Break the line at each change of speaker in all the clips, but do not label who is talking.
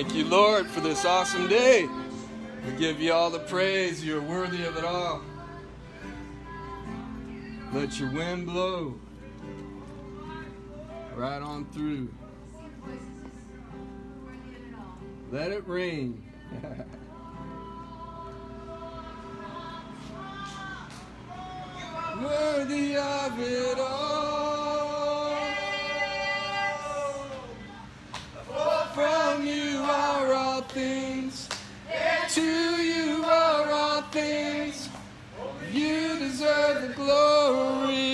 Thank you, Lord, for this awesome day. We give you all the praise. You're worthy of it all. Let your wind blow right on through. Let it rain. worthy of it all. from you are all things. To you are all things. You deserve the glory.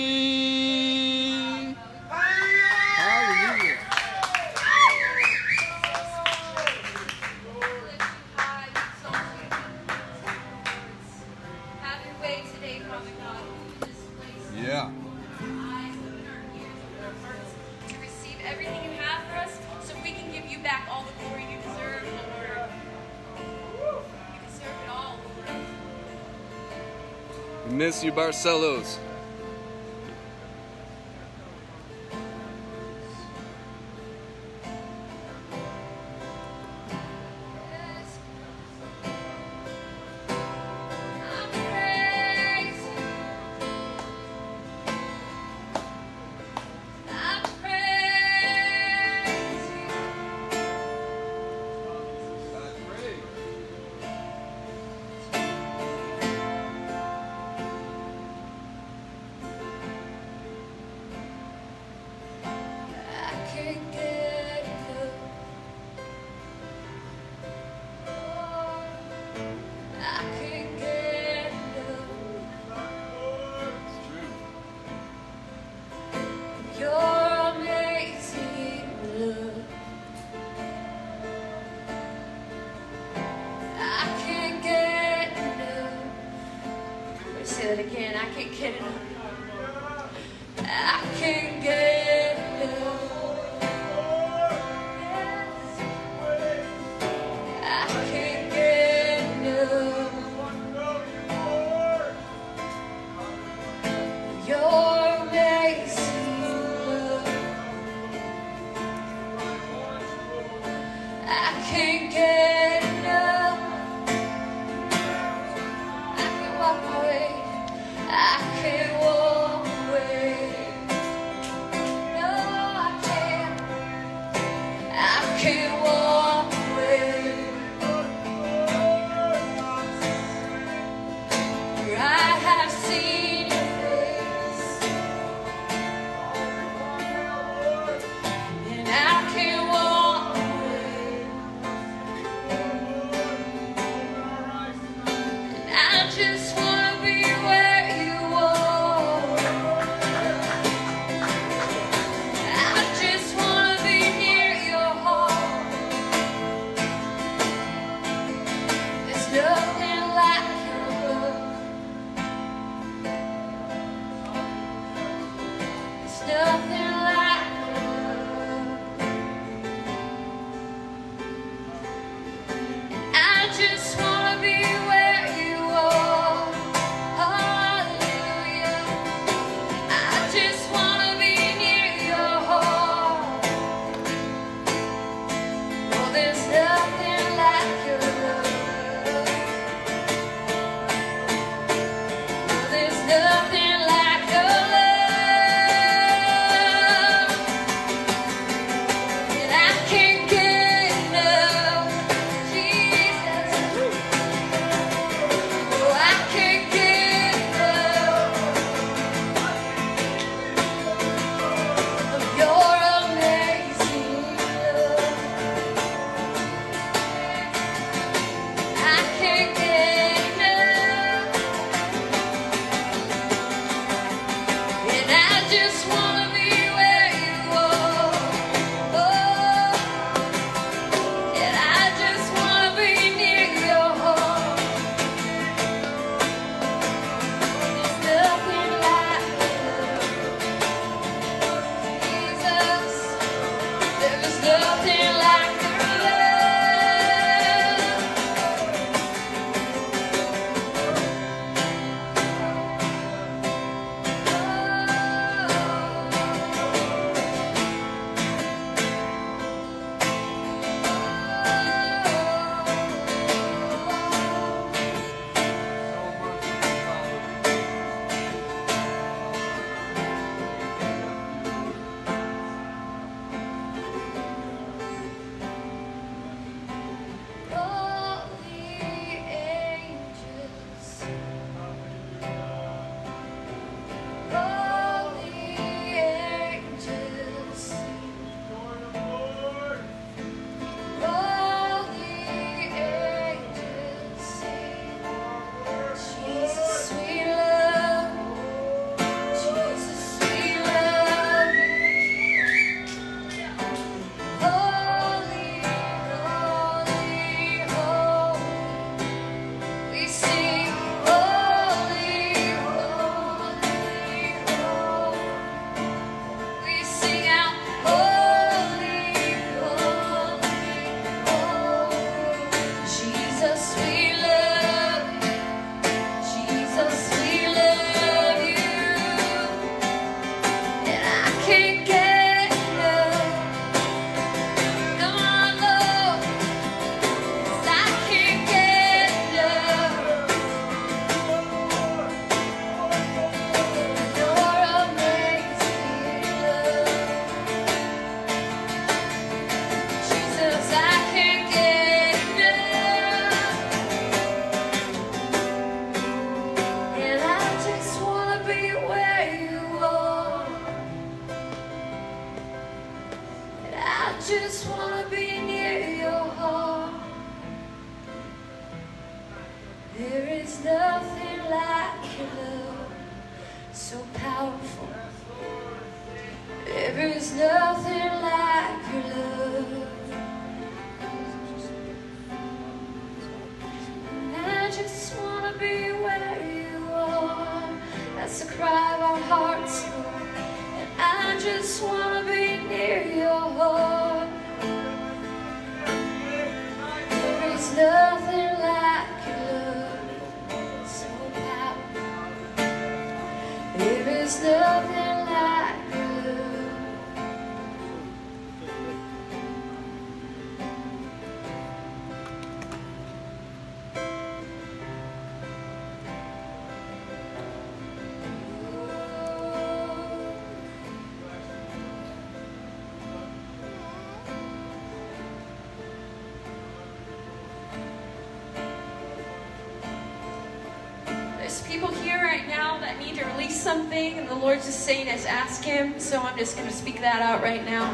miss you, Barcelos.
Lord's just saying us ask Him. So I'm just going to speak that out right now.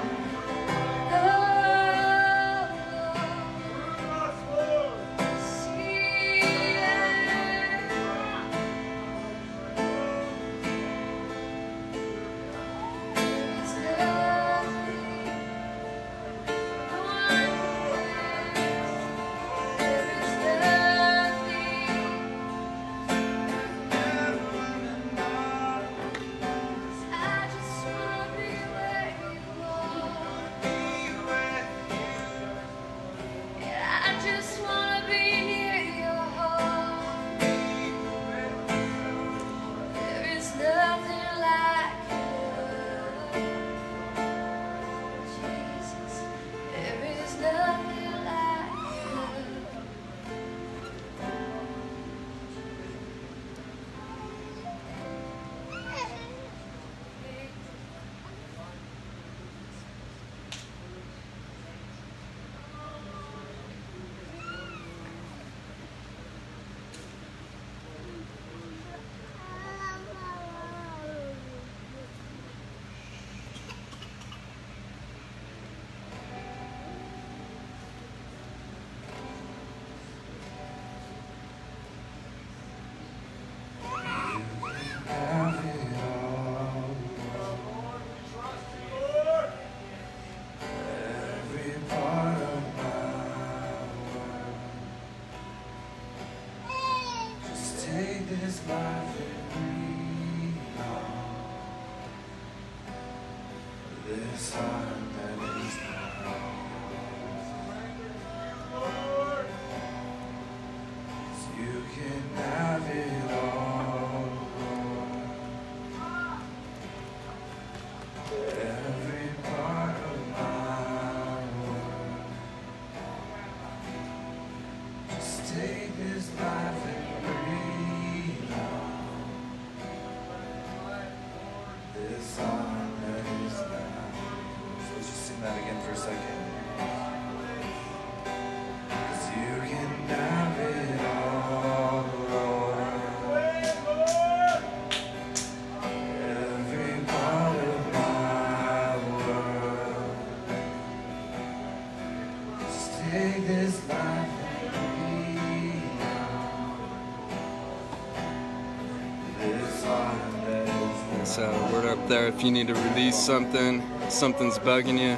There.
If you need to release something, something's bugging you,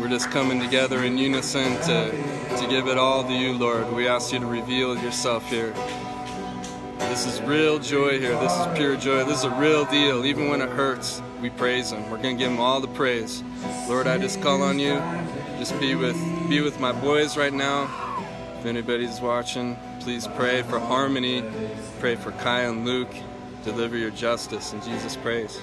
we're just coming together in unison to, to give it all to you, Lord. We ask you to reveal yourself here. This is real joy here. This is pure joy. This is a real deal. Even when it hurts, we praise Him. We're gonna give Him all the praise. Lord, I just call on you. Just be with be with my boys right now. If anybody's watching, please pray for harmony. Pray for Kai and Luke. Deliver your justice in Jesus' praise.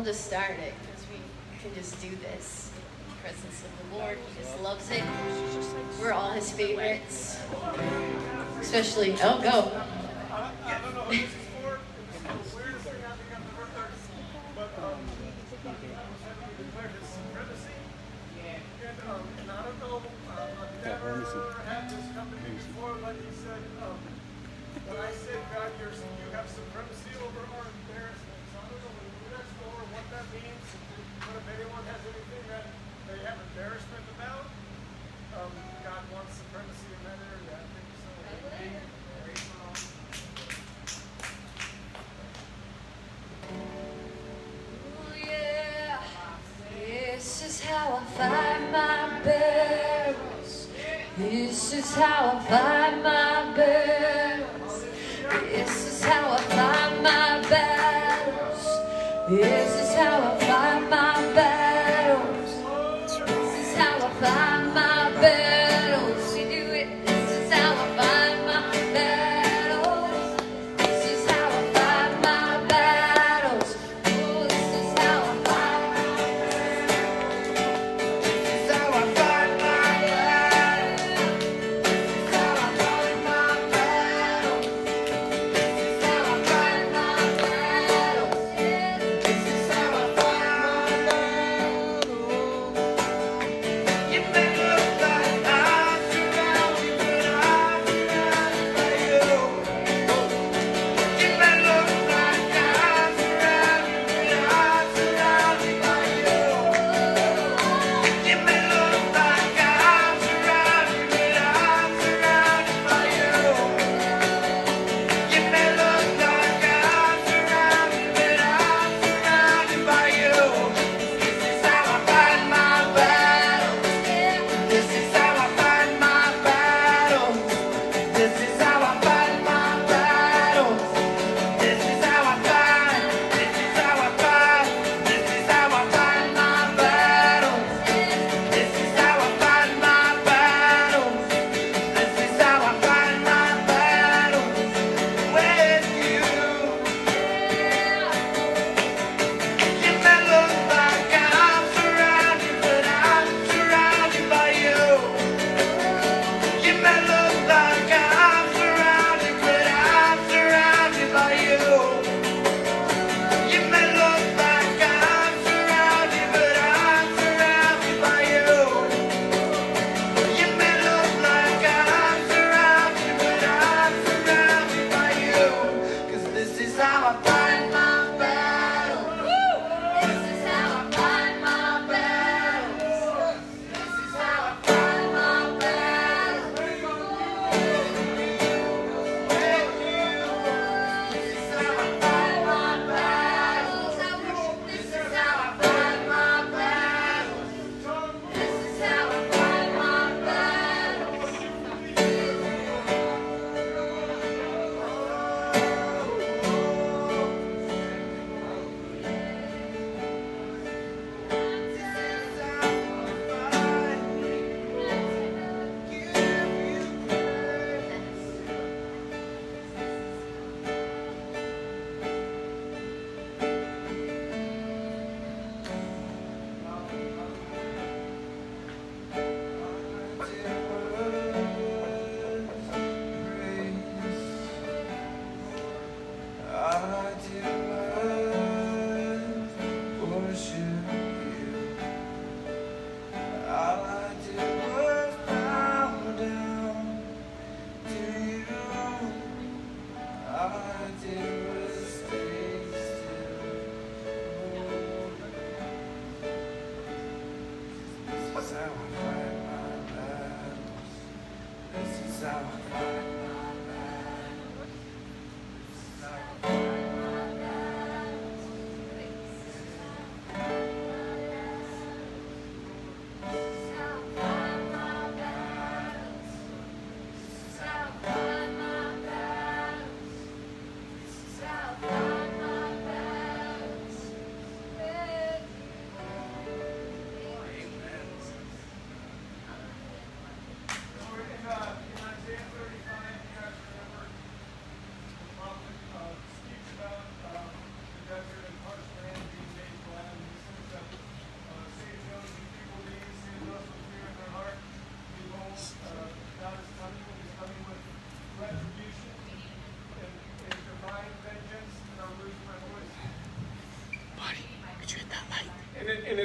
we'll just start it because we can just do this. The presence of the Lord, He just loves it. We're all His favorites. Especially, oh, go.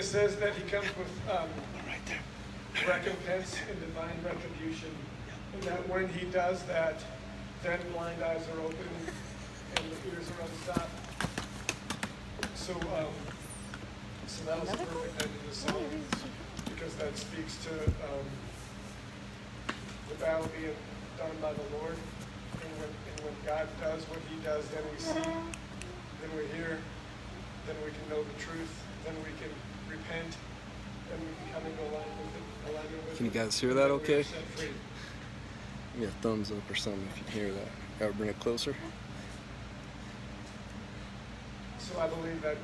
Says that he comes with um,
Right there.
recompense and divine retribution. And that when he does that, then blind eyes are open and the ears are unstopped. So, um, so that was a perfect end of the song because that speaks to um, the battle being done by the Lord. And when, and when God does what he does, then we see, then we hear, then we can know the truth, then we can repent, and we can come into alignment with. Alignment with
Can you guys hear that
then we are
okay? Yeah, thumbs up or something if you can hear that. Gotta bring it closer.
So I believe that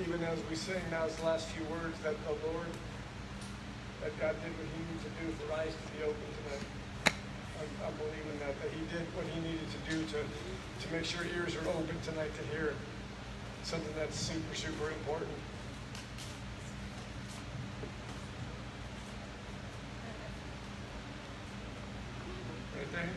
even as we sing now, the last few words, that the Lord, that God did what He needed to do for eyes to be open tonight. I'm, I'm believing that that He did what He needed to do to to make sure ears are open tonight to hear something that's super super important. Right there.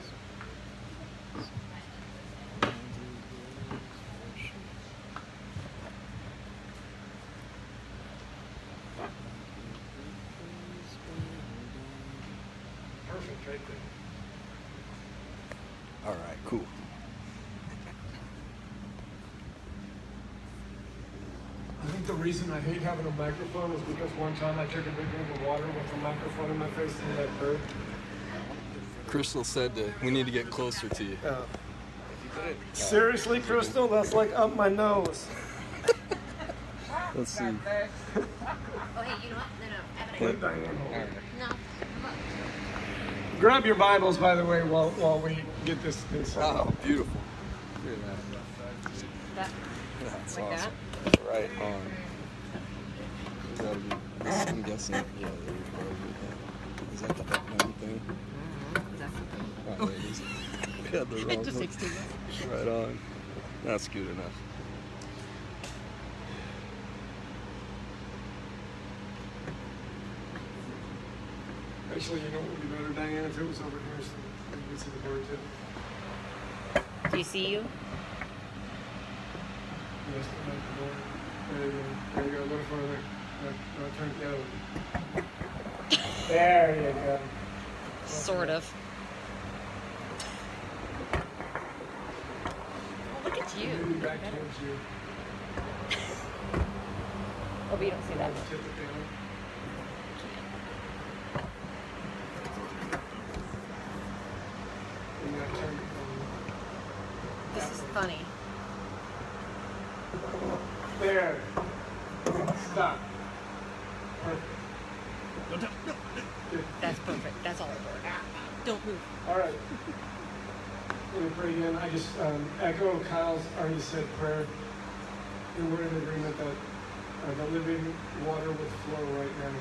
Perfect right there.
All right, cool.
I think the reason I hate having a microphone is because one time I took a big drink of water with a microphone in my face and that hurt.
Crystal said that we need to get closer to you. Oh.
Seriously, Crystal, that's like up my nose.
Let's see.
Oh, hey, you know what? No, no, I have an
Let
idea.
Diane hold it.
No.
Grab your Bibles, by the way, while, while we get this. this
Oh, beautiful.
That,
that. That's
Like
awesome. Right on. That'll be, this, I'm guessing, yeah, there you go. Is that the up down thing? Mm-hmm, oh, there it is. Yeah, the wrong
just
one.
takes two
Right on. That's good enough.
Actually, you know what would be better, Diane, if it was over here so you could see the board too.
Do you see you?
Yes, the the board. There you go. There you go. A little further. Turn it the other way. There you go.
Sort of. Look at you.
Maybe back towards you.
Oh, but you don't see that.
Tip it down. And now turn it um,
This is funny.
There. Stop. Perfect. Good.
That's perfect. That's all I heard. Don't move.
All right. Let me pray again. I just um, echo Kyle's already said prayer. And we're in agreement that uh, the living water would flow right now.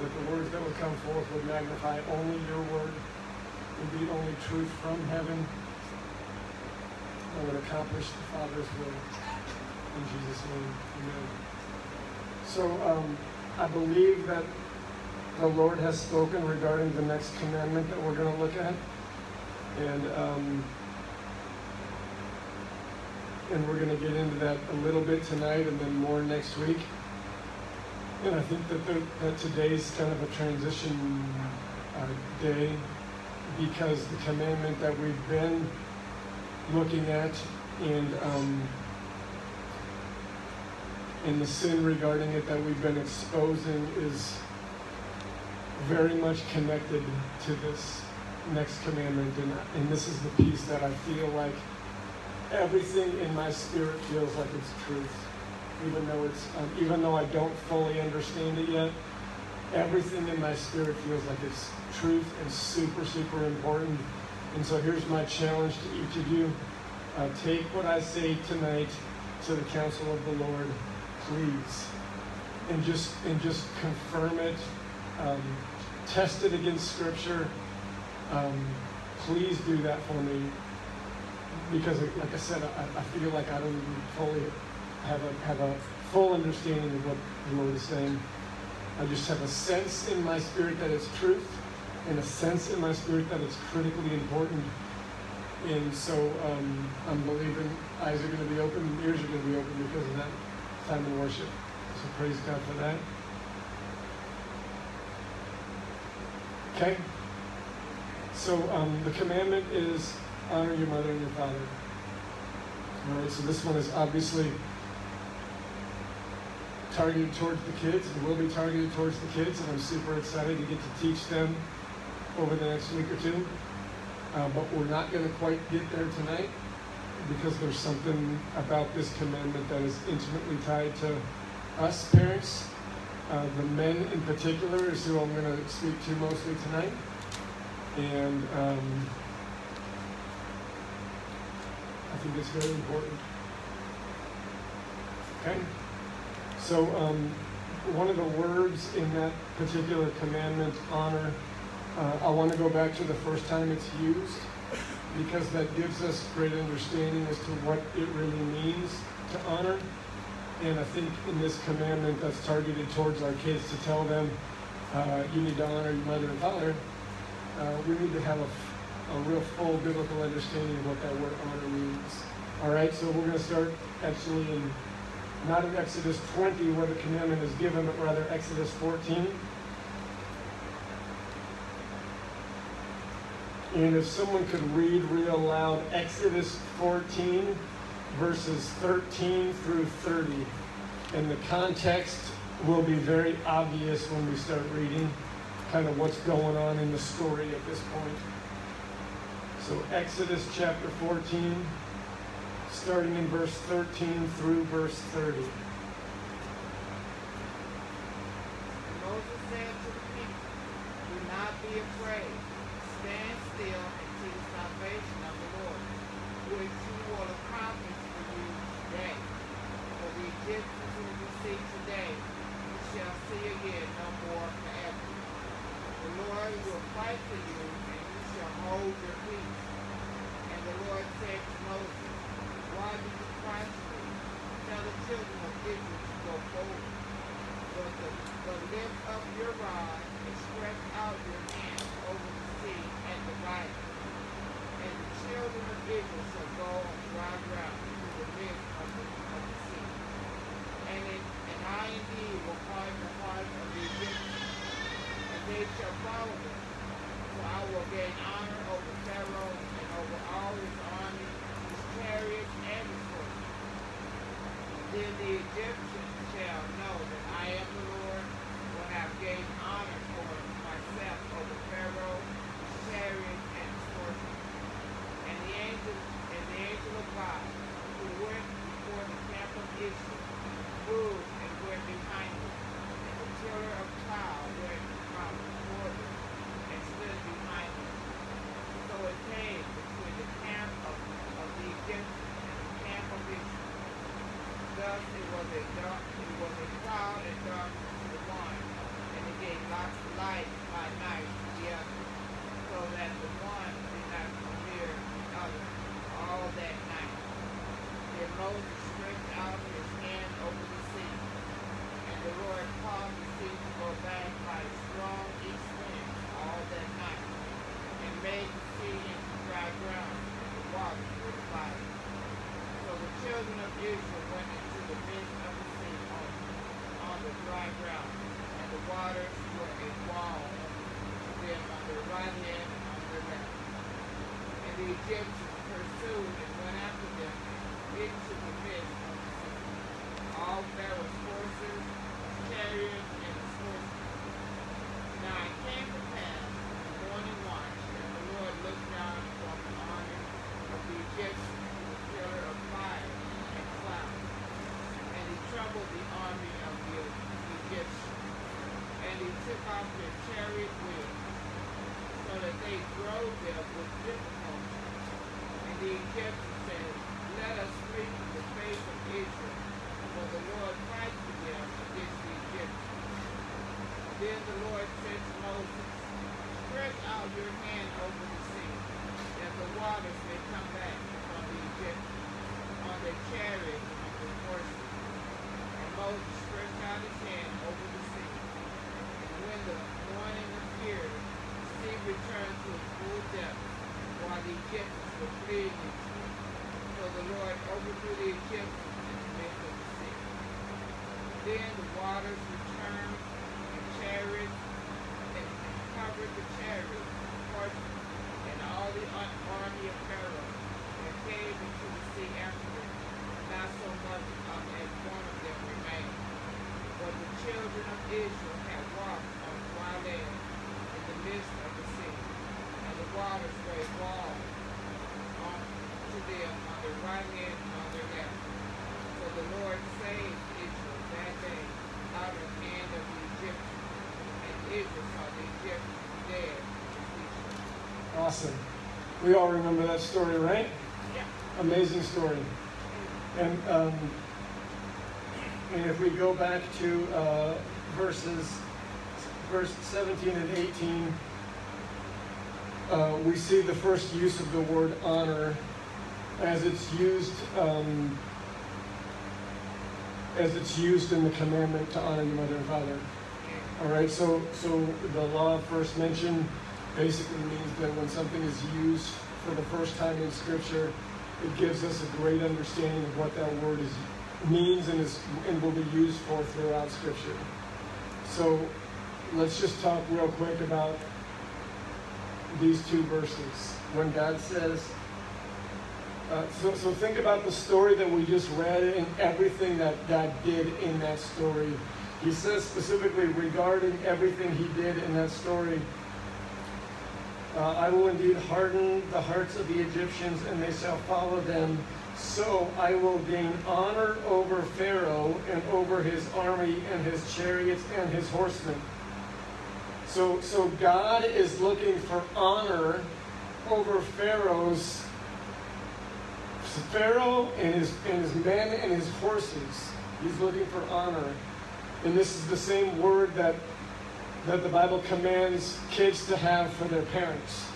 That the words that would come forth would magnify only your word, would be only truth from heaven, would accomplish the Father's will. In Jesus' name, amen. So um, I believe that the Lord has spoken regarding the next commandment that we're going to look at. And, um, and we're going to get into that a little bit tonight and then more next week. And I think that, the, that today's kind of a transition uh, day because the commandment that we've been looking at and um, and the sin regarding it that we've been exposing is very much connected to this
next commandment, and, and this is the piece that I feel like everything in my spirit feels like it's truth, even though it's um, even though I don't fully understand it yet. Everything in my spirit feels like it's truth and super super important. And so here's my challenge to each of you: uh, take what I say tonight to the counsel of the Lord, please, and just and just confirm it. Um, test it against Scripture. Um, please do that for me because, like I said, I, I feel like I don't even fully have a have a full understanding of what the Lord is saying. I just have a sense in my spirit that it's truth, and a sense in my spirit that it's critically important. And so um, I'm believing eyes are going to be open, ears are going to be open because of that time in worship. So praise God for that. Okay? So um, the commandment is honor your mother and your father. All right, so this one is obviously targeted towards the kids and will be targeted towards the kids, and I'm super excited to get to teach them over the next week or two. Uh, but we're not going to quite get there tonight because there's something about this commandment that is intimately tied to us parents. Uh, the men in particular is who I'm going to speak to mostly tonight. And um, I think it's very important. Okay? So, um, one of the words in that particular commandment, honor, uh, I want to go back to the first time it's used because that gives us great understanding as to what it really means to honor. And I think in this commandment that's targeted towards our kids to tell them, uh, you need to honor your mother and father, uh, we need to have a, a real full biblical understanding of what that word honor means. All right, so we're going to start actually in not in Exodus 20 where the commandment is given, but rather Exodus 14. And if someone could read real loud Exodus 14, verses 13 through 30, and the context will be very obvious when we start reading kind of what's going on in the story at this point. So, Exodus chapter 14, starting in verse 13 through verse 30.
We all remember that story, right?
Yeah.
Amazing story. And um, and if we go back to uh, verses verse 17 and 18, uh, we see the first use of the word honor as it's used um, as it's used in the commandment to honor your mother and father. All right, so so the law first mentioned basically means that when something is used for the first time in Scripture, it gives us a great understanding of what that word is means and is and will be used for throughout Scripture. So let's just talk real quick about these two verses. When God says, uh, so, so think about the story that we just read and everything that God did in that story. He says specifically regarding everything he did in that story, uh, I will indeed harden the hearts of the Egyptians, and they shall follow them. So I will gain honor over Pharaoh and over his army and his chariots and his horsemen. So, so God is looking for honor over Pharaoh's Pharaoh and his and his men and his horses. He's looking for honor. And this is the same word that that the Bible commands kids to have for their parents.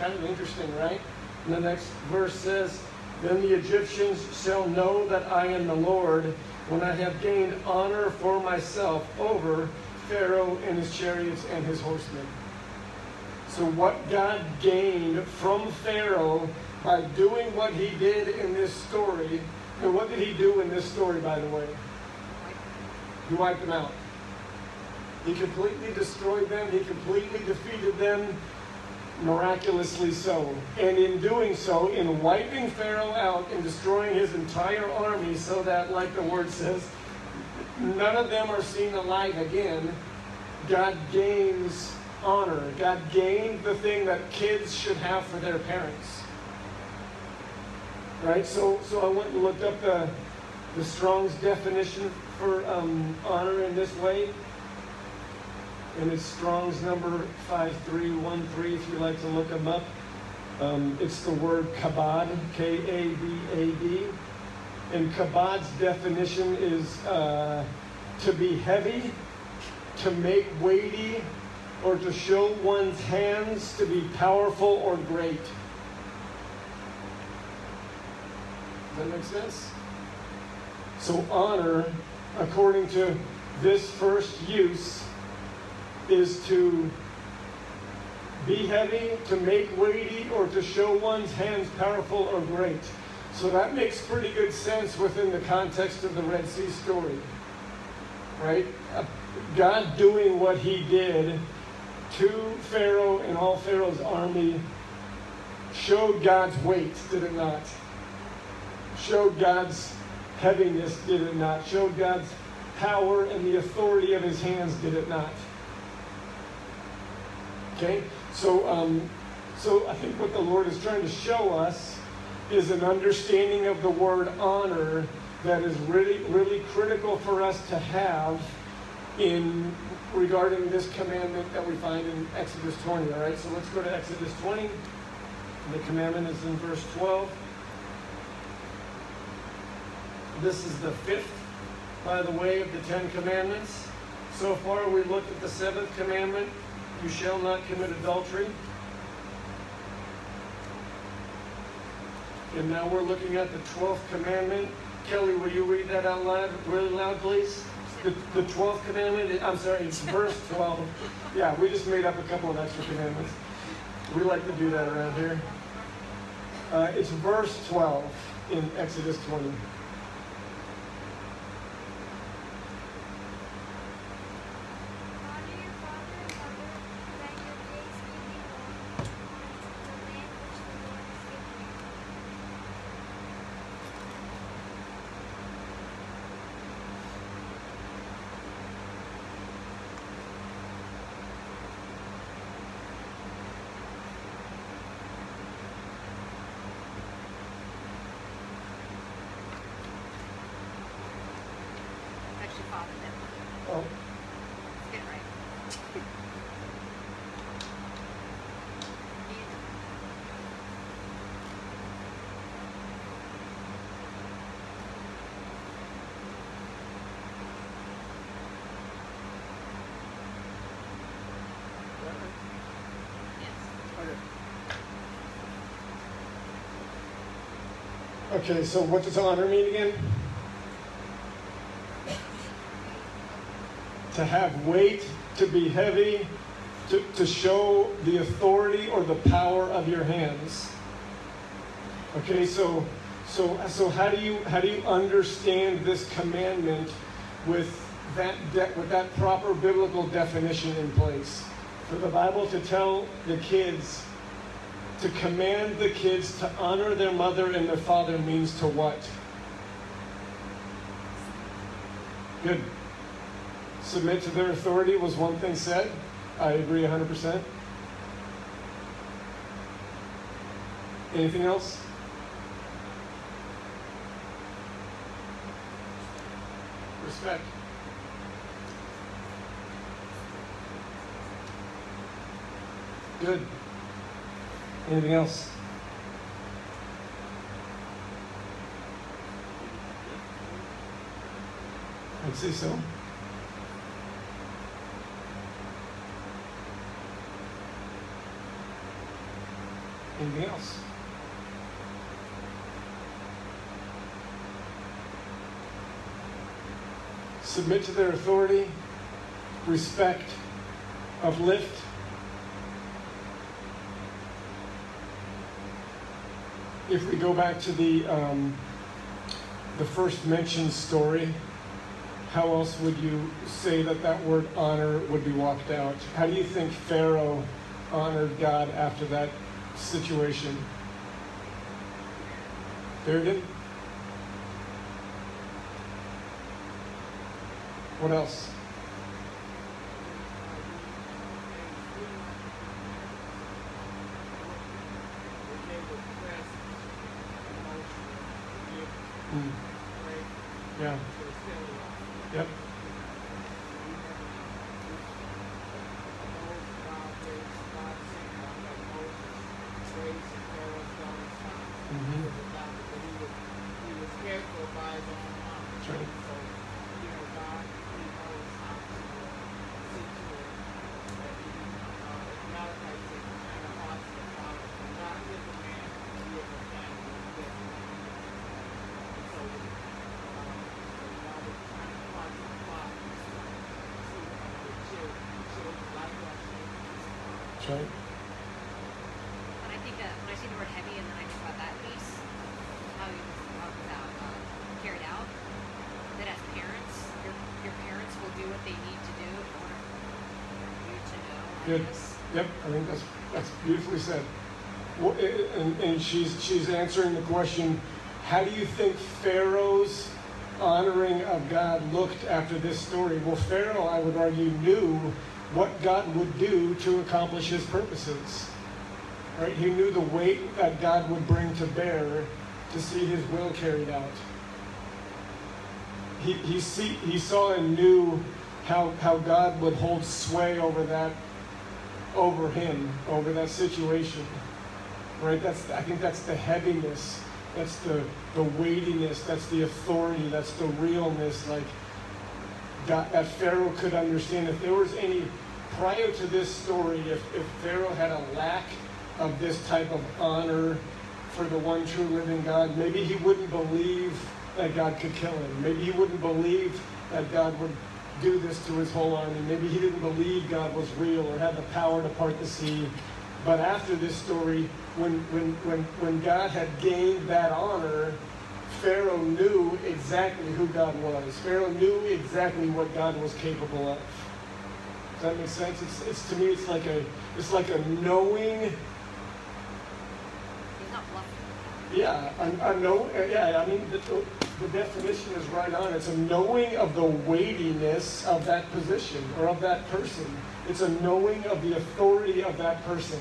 Kind of interesting, right? And the next verse says, Then the Egyptians shall know that I am the Lord when I have gained honor for myself over Pharaoh and his chariots and his horsemen. So, what God gained from Pharaoh by doing what he did in this story, and what did he do in this story, by the way? He wiped them out. He completely destroyed them, he completely defeated them, miraculously so. And in doing so, in wiping Pharaoh out and destroying his entire army, so that, like the word says, none of them are seen alive again, God gains honor. God gained the thing that kids should have for their parents. Right? So, so I went and looked up the, the Strong's definition for um, honor in this way. And it's Strong's number 5313 if you like to look them up. Um, it's the word kabad, K A B A D. And kabad's definition is uh, to be heavy, to make weighty, or to show one's hands to be powerful or great. Does that make sense? So, honor, according to this first use, is to be heavy, to make weighty, or to show one's hands powerful or great. So that makes pretty good sense within the context of the Red Sea story. Right? Uh, God doing what he did to Pharaoh and all Pharaoh's army showed God's weight, did it not? Showed God's heaviness, did it not? Showed God's power and the authority of his hands, did it not? Okay? So, um, so I think what the Lord is trying to show us is an understanding of the word honor that is really, really critical for us to have in regarding this commandment that we find in Exodus 20. All right, so let's go to Exodus 20. The commandment is in verse 12. This is the fifth, by the way, of the Ten Commandments. So far, we looked at the seventh commandment you shall not commit adultery. And now we're looking at the 12th commandment. Kelly, will you read that out loud, really loud, please? The, the 12th commandment, I'm sorry, it's verse 12. Yeah, we just made up a couple of extra commandments. We like to do that around here. Uh, it's verse 12 in Exodus 20.
Honor your father and mother, that your days may be long upon the land which the Lord is giving you.
Actually, father them.
Oh,
Let's get it right.
Okay, so what does honor mean again? to have weight, to be heavy, to, to show the authority or the power of your hands. Okay, so so so how do you how do you understand this commandment with that de- with that proper biblical definition in place? For the Bible to tell the kids to command the kids to honor their mother and their father means to what? Good. Submit to their authority was one thing said. I agree 100%. Anything else? Respect. Good. Anything else? I'd say so. Anything else? Submit to their authority, respect, uplift. If we go back to the um, the first mentioned story, how else would you say that that word honor would be walked out? How do you think Pharaoh honored God after that situation? There it is. What else? Mm. Yeah. Yep. Mhm. That's right. That's right.
And I think that when I see the word heavy and then I think about that piece, how you talk about um, carried out, that as parents, your, your parents will do what they need to do in order for you to know. I
Good.
guess.
Yep, I think that's that's beautifully said. And, she's she's answering the question: How do you think Pharaoh's honoring of God looked after this story? Well, Pharaoh, I would argue, knew what God would do to accomplish His purposes. Right? He knew the weight that God would bring to bear to see his will carried out. He, he, see, he saw and knew how, how God would hold sway over that, over him, over that situation. Right? That's, I think that's the heaviness. That's the, the weightiness. That's the authority. That's the realness. Like, God, that Pharaoh could understand. If there was any, prior to this story, if, if Pharaoh had a lack of this type of honor for the one true living God, maybe he wouldn't believe that God could kill him. Maybe he wouldn't believe that God would do this to his whole army. Maybe he didn't believe God was real or had the power to part the sea. But after this story, when, when, when, when God had gained that honor, Pharaoh knew exactly who God was. Pharaoh knew exactly what God was capable of. Does that make sense? It's, it's to me, it's like a, it's like a knowing.
He's not bluffing.
Yeah, I, a know. Yeah, I mean, the, definition is right on. It's a knowing of the weightiness of that position or of that person. It's a knowing of the authority of that person.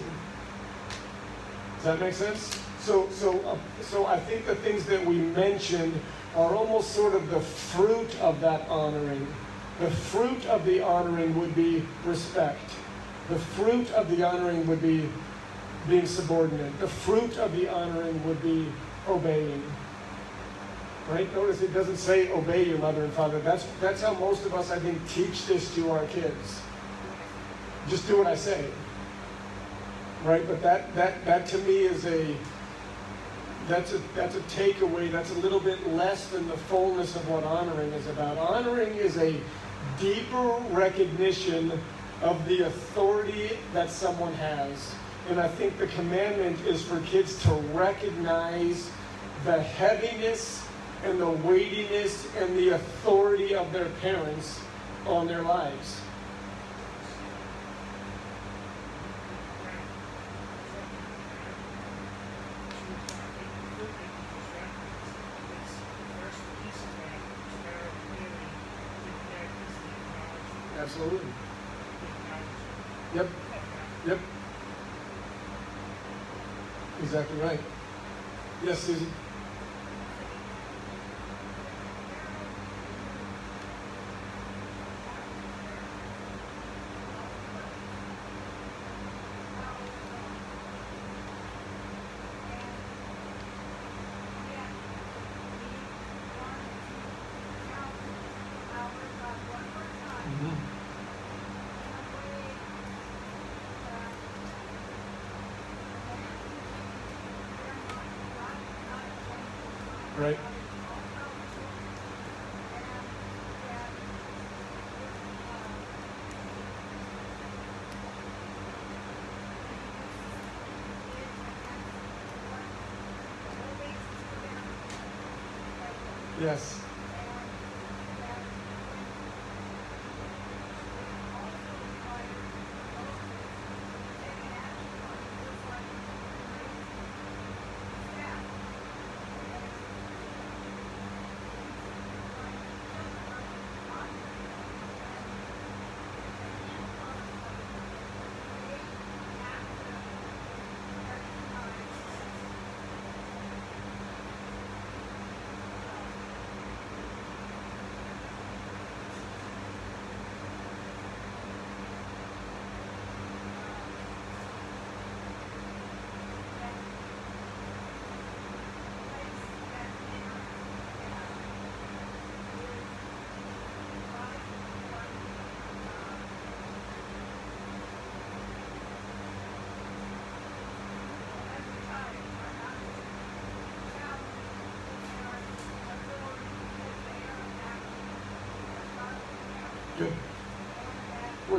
Does that make sense? So, so, uh, so I think the things that we mentioned are almost sort of the fruit of that honoring. The fruit of the honoring would be respect. The fruit of the honoring would be being subordinate. The fruit of the honoring would be obeying. Right? Notice it doesn't say obey your mother and father. That's that's how most of us, I think, teach this to our kids. Just do what I say. Right? But that that that to me is a that's a that's a takeaway. That's a little bit less than the fullness of what honoring is about. Honoring is a deeper recognition of the authority that someone has. And I think the commandment is for kids to recognize the heaviness and the weightiness and the authority of their parents on their lives.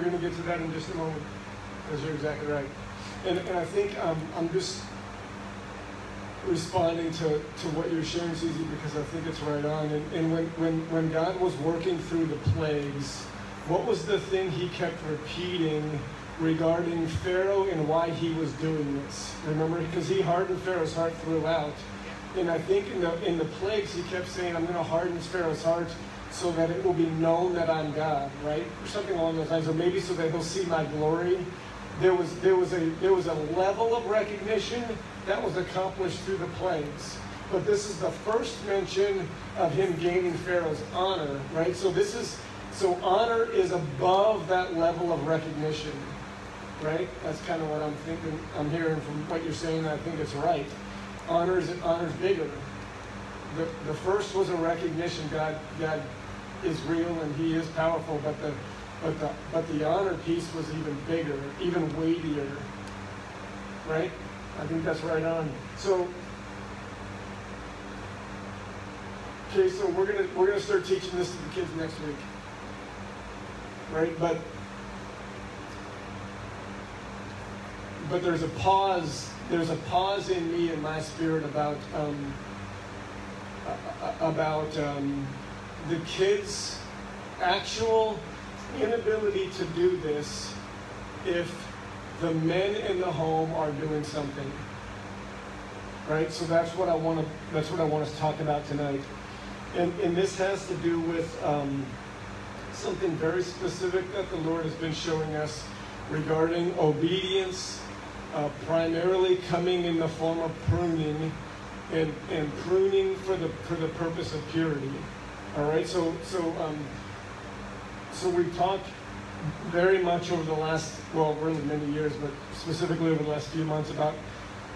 Going to get to that in just a moment, because you're exactly right. And, and I think um, I'm just responding to, to what you're sharing, Susie, because I think it's right on. And, and when, when, when God was working through the plagues, what was the thing he kept repeating regarding Pharaoh and why he was doing this? Remember, because he hardened Pharaoh's heart throughout. And I think in the in the plagues he kept saying, I'm going to harden Pharaoh's heart so that it will be known that I'm God, right? Or something along those lines. Or maybe so that he'll see my glory. there was there was a there was a level of recognition that was accomplished through the plagues. But this is the first mention of him gaining Pharaoh's honor, right? So this is so honor is above that level of recognition, right? That's kind of what I'm thinking. I'm hearing from what you're saying. I think it's right. Honor is honor is bigger. The the first was a recognition God God is real and He is powerful, but the but the but the honor piece was even bigger, even weightier. Right? I think that's right on. So okay, so we're gonna we're gonna start teaching this to the kids next week. Right? But but there's a pause. There's a pause in me and my spirit about um, about um, the kids' actual inability to do this if the men in the home are doing something. Right? So that's what I want to that's what I want to talk about tonight. And, and this has to do with um, something very specific that the Lord has been showing us regarding obedience, uh, primarily coming in the form of pruning, and, and pruning for the for the purpose of purity. All right. So so um, so we've talked very much over the last well, really many years, but specifically over the last few months about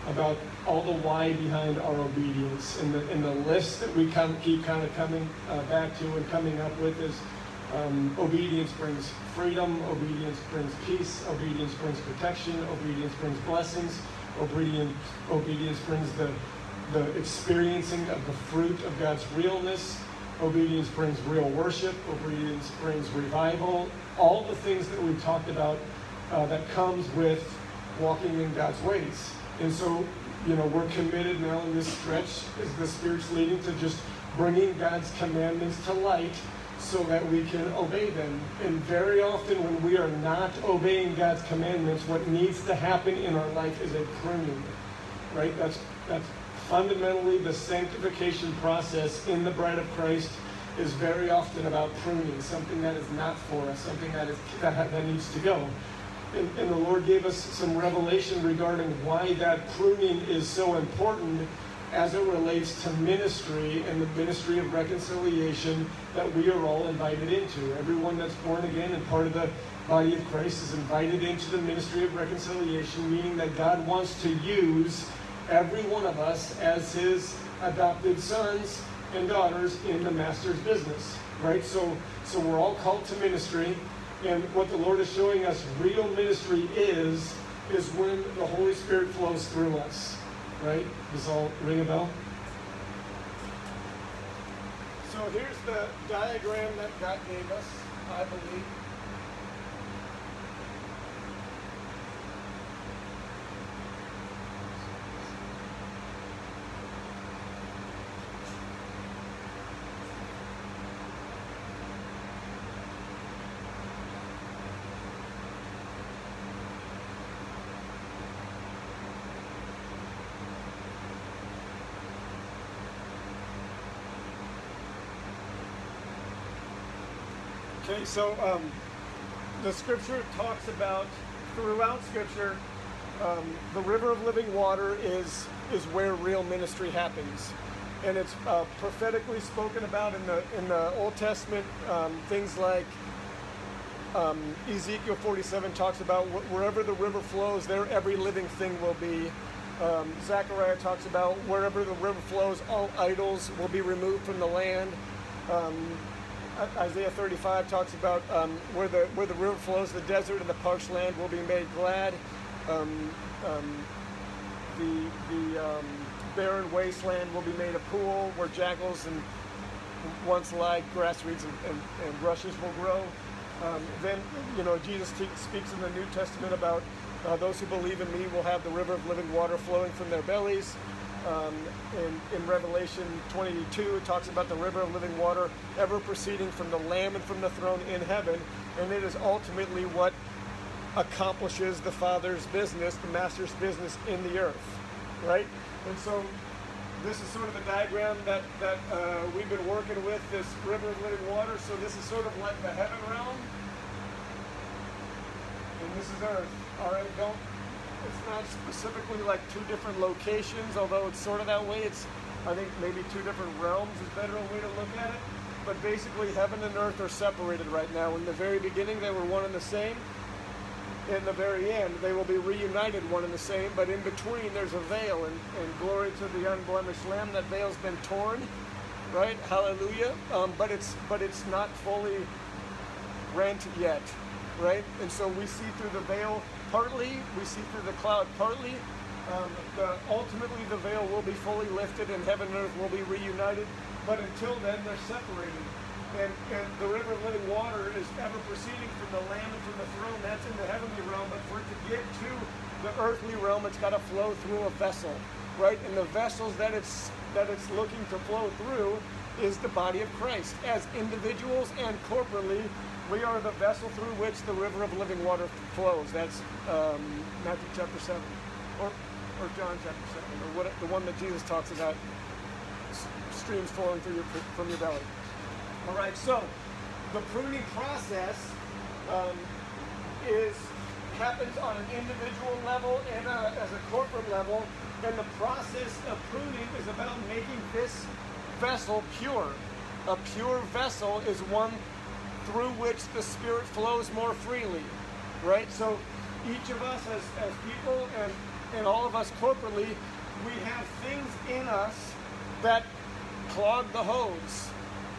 about all the why behind our obedience. And the, and the list that we come, keep kind of coming uh, back to and coming up with is um, obedience brings freedom, obedience brings peace, obedience brings protection, obedience brings blessings, obedience, obedience brings the, the experiencing of the fruit of God's realness, obedience brings real worship, obedience brings revival, all the things that we've talked about uh, that comes with walking in God's ways. And so, you know, we're committed now in this stretch as the Spirit's leading to just bringing God's commandments to light so that we can obey them. And very often when we are not obeying God's commandments, what needs to happen in our life is a pruning. Right? That's that's fundamentally the sanctification process in the bride of Christ is very often about pruning, something that is not for us, something that is that, that needs to go. And, and the Lord gave us some revelation regarding why that pruning is so important as it relates to ministry and the ministry of reconciliation that we are all invited into. Everyone that's born again and part of the body of Christ is invited into the ministry of reconciliation, meaning that God wants to use every one of us as his adopted sons and daughters in the master's business. Right? So so we're all called to ministry. And what the Lord is showing us real ministry is, is when the Holy Spirit flows through us. Right? Does all ring a bell? So here's the diagram that God gave us, I believe. Okay, so um, the scripture talks about throughout scripture, um, the river of living water is is where real ministry happens, and it's uh, prophetically spoken about in the in the Old Testament. Um, things like um, Ezekiel 47 talks about wh- wherever the river flows, there every living thing will be. Um, Zechariah talks about wherever the river flows, all idols will be removed from the land. I- Isaiah 35 talks about um, where the where the river flows, the desert and the parched land will be made glad. Um, um, the the um, barren wasteland will be made a pool where jackals and once lied grass weeds and, and, and rushes will grow. Um, then, you know, Jesus te- speaks in the New Testament about uh, those who believe in me will have the river of living water flowing from their bellies. Um, in, in Revelation 22, it talks about the river of living water ever proceeding from the Lamb and from the throne in heaven. And it is ultimately what accomplishes the Father's business, the Master's business in the earth, right? And so this is sort of the diagram that, that uh, we've been working with, this river of living water. So this is sort of like the heaven realm, and this is earth. All right, don't. It's not specifically like two different locations, although it's sort of that way. It's, I think, maybe two different realms is better a way to look at it. But basically, heaven and earth are separated right now. In the very beginning, they were one and the same. In the very end, they will be reunited, one and the same. But in between, there's a veil, and, and glory to the unblemished Lamb. That veil's been torn, right? Hallelujah. Um, but it's but it's not fully rent yet, right? And so we see through the veil partly, we see through the cloud partly. Um, the, ultimately, the veil will be fully lifted and heaven and earth will be reunited. But until then, they're separated. And, and the river of living water is ever proceeding from the Lamb and from the throne. That's in the heavenly realm. But for it to get to the earthly realm, it's got to flow through a vessel, right? And the vessels that it's that it's looking to flow through is the body of Christ. As individuals and corporately, we are the vessel through which the river of living water flows. That's um, Matthew chapter 7, or, or John chapter 7, or what, the one that Jesus talks about streams flowing through your, from your belly. All right, so the pruning process um, is happens on an individual level and a, as a corporate level, and the process of pruning is about making this vessel pure. A pure vessel is one through which the Spirit flows more freely, right? So each of us as, as people and, and all of us corporately, we have things in us that clog the hose.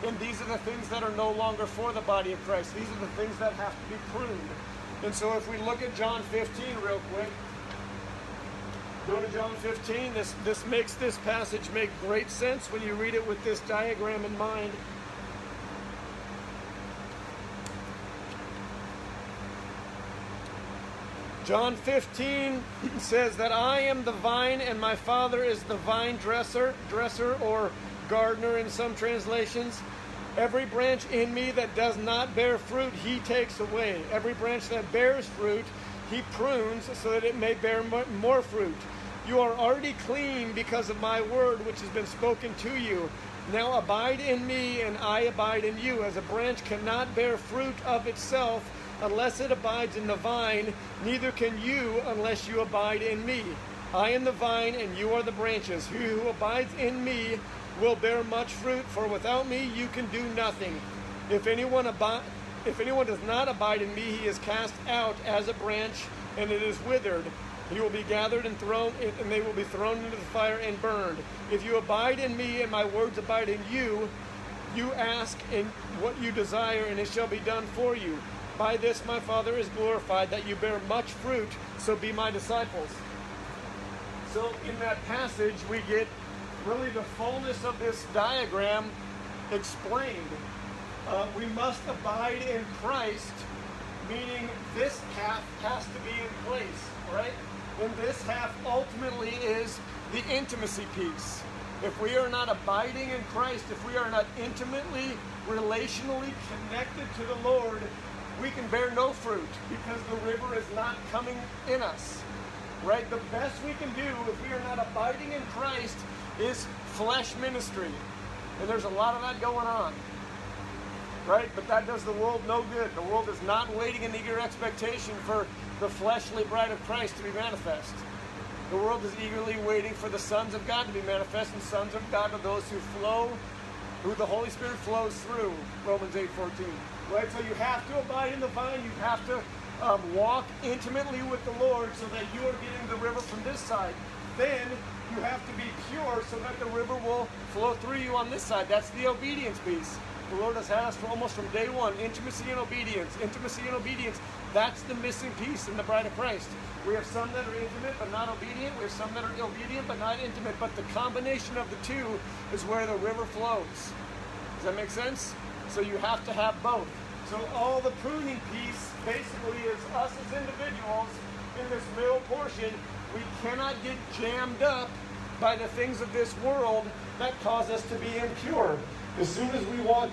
And these are the things that are no longer for the body of Christ. These are the things that have to be pruned. And so if we look at John 15 real quick, go to John 15. This, this makes this passage make great sense when you read it with this diagram in mind. John 15 says that I am the vine and my Father is the vine dresser, dresser or gardener in some translations. Every branch in me that does not bear fruit, he takes away. Every branch that bears fruit, he prunes so that it may bear more fruit. You are already clean because of my word which has been spoken to you. Now abide in me and I abide in you. As a branch cannot bear fruit of itself unless it abides in the vine, neither can you unless you abide in me. I am the vine and you are the branches. He who abides in me will bear much fruit, for without me you can do nothing. If anyone abide if anyone does not abide in me, he is cast out as a branch, and it is withered. He will be gathered and thrown, and they will be thrown into the fire and burned. If you abide in me, and my words abide in you, you ask in what you desire, and it shall be done for you. By this my Father is glorified, that you bear much fruit, so be my disciples. So in that passage, we get really the fullness of this diagram explained. Uh, we must abide in Christ, meaning this half has to be in place, right? And this half ultimately is the intimacy piece. If we are not abiding in Christ, if we are not intimately, relationally connected to the Lord, we can bear no fruit because the river is not coming in us. Right? The best we can do if we are not abiding in Christ is flesh ministry. And there's a lot of that going on. Right? But that does the world no good. The world is not waiting in eager expectation for the fleshly bride of Christ to be manifest. The world is eagerly waiting for the sons of God to be manifest, and sons of God are those who flow, who the Holy Spirit flows through. Romans 8 14. Right? So you have to abide in the vine, you have to um, walk intimately with the Lord so that you are getting the river from this side. Then you have to be pure so that the river will flow through you on this side. That's the obedience piece. The Lord has had us for almost from day one intimacy and obedience. Intimacy and obedience. That's the missing piece in the bride of Christ. We have some that are intimate but not obedient. We have some that are obedient but not intimate. But the combination of the two is where the river flows. Does that make sense? So you have to have both. So all the pruning piece basically is us as individuals in this middle portion. We cannot get jammed up by the things of this world that cause us to be impure. As soon as we walk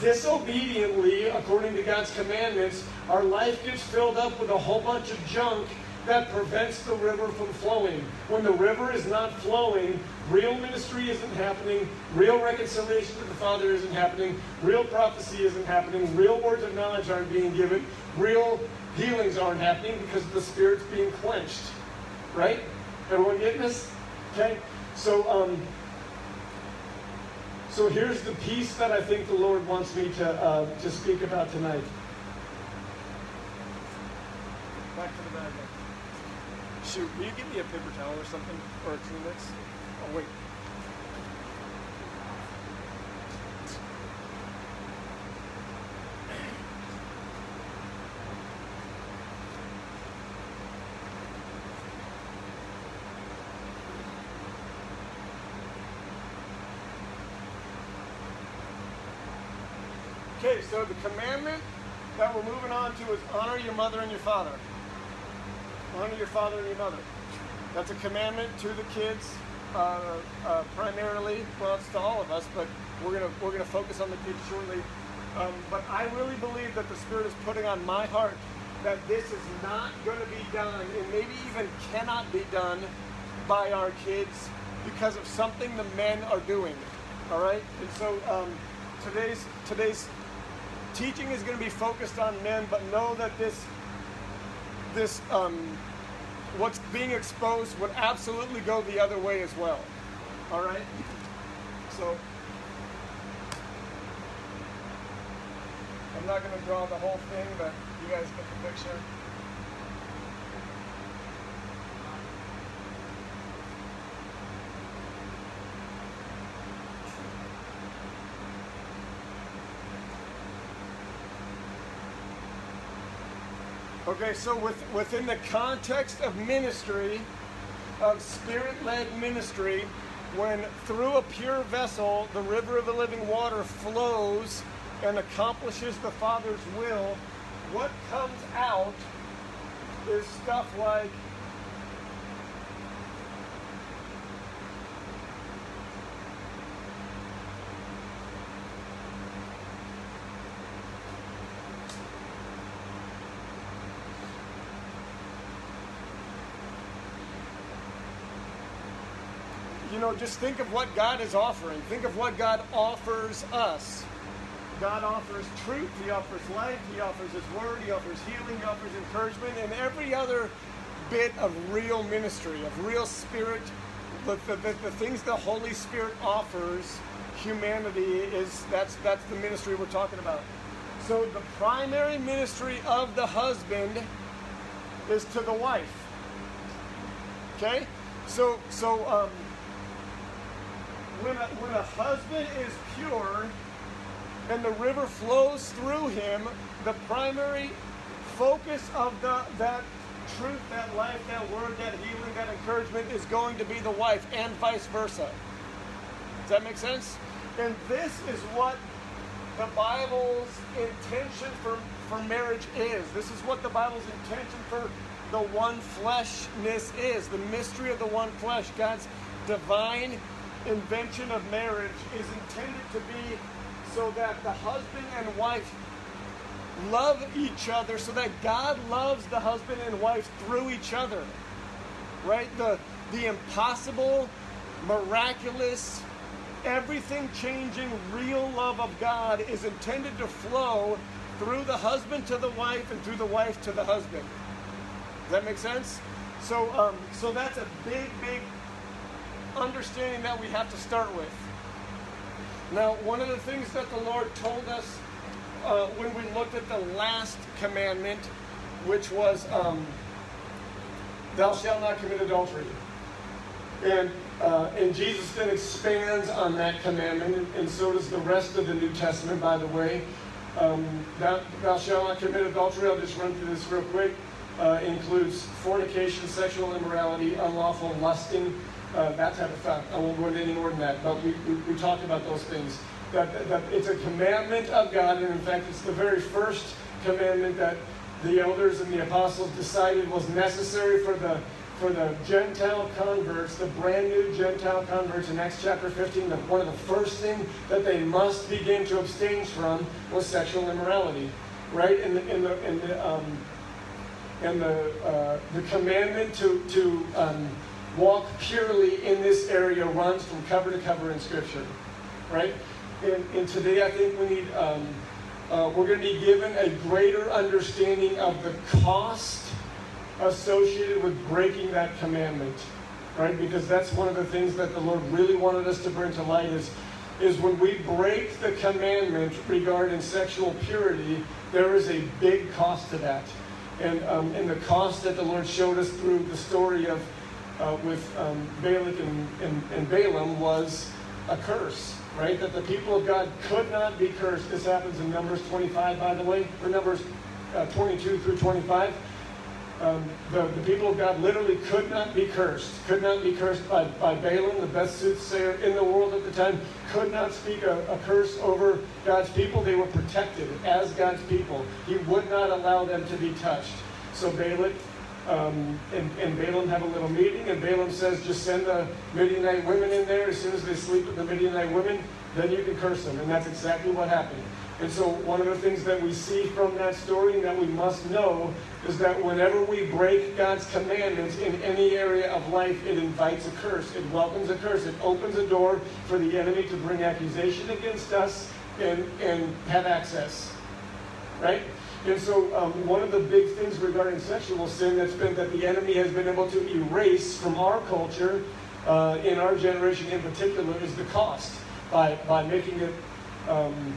disobediently according to God's commandments, our life gets filled up with a whole bunch of junk that prevents the river from flowing. When the river is not flowing, real ministry isn't happening, real reconciliation to the Father isn't happening, real prophecy isn't happening, real words of knowledge aren't being given, real
healings aren't happening because the spirit's being quenched. Right? Everyone getting this? Okay? So, um, so here's the piece that I think the Lord wants me to, uh, to speak about tonight.
Back to the bag. then. Shoot, will you give me a paper towel or something? Or a Kleenex? Oh, wait. Okay, so the commandment that we're moving on to is honor your mother and your father. Honor your father and your mother. That's a commandment to the kids, uh, uh, primarily. Well, it's to all of us, but we're gonna we're gonna focus on the kids shortly. Um, but I really believe that the Spirit is putting on my heart that this is not going to be done, and maybe even cannot be done by our kids because of something the men are doing. All right, and so um, today's today's teaching is going to be focused on men, but know that this this um, what's being exposed would absolutely go the other way as well. All right, so I'm not going to draw the whole thing, but you guys get the picture. Okay, so with, within the context of ministry, of spirit led ministry, when through a pure vessel the river of the living water flows and accomplishes the Father's will, what comes out is stuff like you know, just think of what God is offering. Think of what God offers us. God offers truth, He offers life, He offers His word, He offers healing, He offers encouragement, and every other bit of real ministry, of real spirit, the, the, the, things the Holy Spirit offers humanity is that's that's the ministry we're talking about. So the primary ministry of the husband is to the wife. Okay? So so um when a, when a husband is pure and the river flows through him, the primary focus of the, that truth, that life, that word, that healing, that encouragement is going to be the wife and vice versa. Does that make sense? And this is what the Bible's intention for, for marriage is. This is what the Bible's intention for the one fleshness is. The mystery of the one flesh. God's divine invention of marriage is intended to be so that the husband and wife love each other, so that God loves the husband and wife through each other. Right? The the impossible, miraculous, everything changing real love of God is intended to flow through the husband to the wife and through the wife to the husband. Does that make sense? So um, so that's a big, big understanding that we have to start with. Now, one of the things that the Lord told us uh, when we looked at the last commandment, which was, um, "Thou shalt not commit adultery," and uh, and Jesus then expands on that commandment, and, so does the rest of the New Testament, by the way. Um, thou, thou shalt not commit adultery. I'll just run through this real quick. Uh, includes fornication, sexual immorality, unlawful lusting, uh, that type of stuff. I won't go into any more than that, but we, we, we talked about those things. That, that, it's a commandment of God, and in fact, it's the very first commandment that the elders and the apostles decided was necessary for the for the Gentile converts, the brand new Gentile converts in Acts chapter 15, the, one of the first things that they must begin to abstain from was sexual immorality, right? And the, and the, and the, um, and the, uh, the commandment to, to um, walk purely in this area runs from cover to cover in Scripture, right? And, and today I think we need um, uh, we're going to be given a greater understanding of the cost associated with breaking that commandment, right? Because that's one of the things that the Lord really wanted us to bring to light is, is when we break the commandment regarding sexual purity, there is a big cost to that. And, um, and the cost that the Lord showed us through the story of uh, with um, Balak and, and, and Balaam was a curse, right? That the people of God could not be cursed. This happens in Numbers 25, by the way, or Numbers uh, 22 through 25. Um, the, the people of God literally could not be cursed, could not be cursed by, by Balaam, the best soothsayer in the world at the time, could not speak a, a curse over God's people. They were protected as God's people. He would not allow them to be touched. So Balak um, and, and Balaam have a little meeting, and Balaam says, just send the Midianite women in there. As soon as they sleep with the Midianite women, then you can curse them. And that's exactly what happened. And so, one of the things that we see from that story and that we must know is that whenever we break God's commandments in any area of life, it invites a curse. It welcomes a curse. It opens a door for the enemy to bring accusation against us and, and have access. Right? And so, um, one of the big things regarding sexual sin that's been that the enemy has been able to erase from our culture, uh, in our generation in particular, is the cost by, by making it. Um,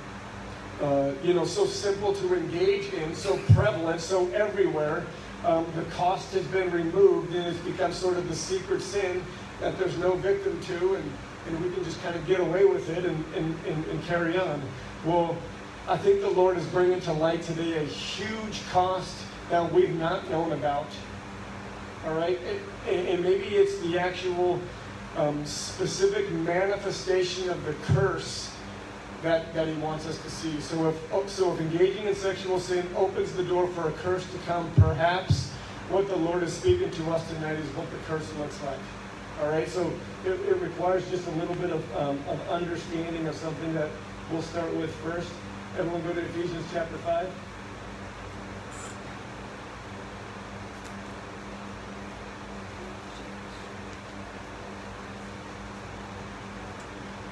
uh, you know, so simple to engage in, so prevalent, so everywhere. Um, the cost has been removed and it's become sort of the secret sin that there's no victim to, and, and we can just kind of get away with it and, and, and, and carry on. Well, I think the Lord is bringing to light today a huge cost that we've not known about. All right? And, maybe it's the actual um, specific manifestation of the curse that, that he wants us to see. So if, so if engaging in sexual sin opens the door for a curse to come, perhaps what the Lord is speaking to us tonight is what the curse looks like. All right, so it, it requires just a little bit of, um, of understanding of something that we'll start with first. Everyone go to Ephesians chapter 5.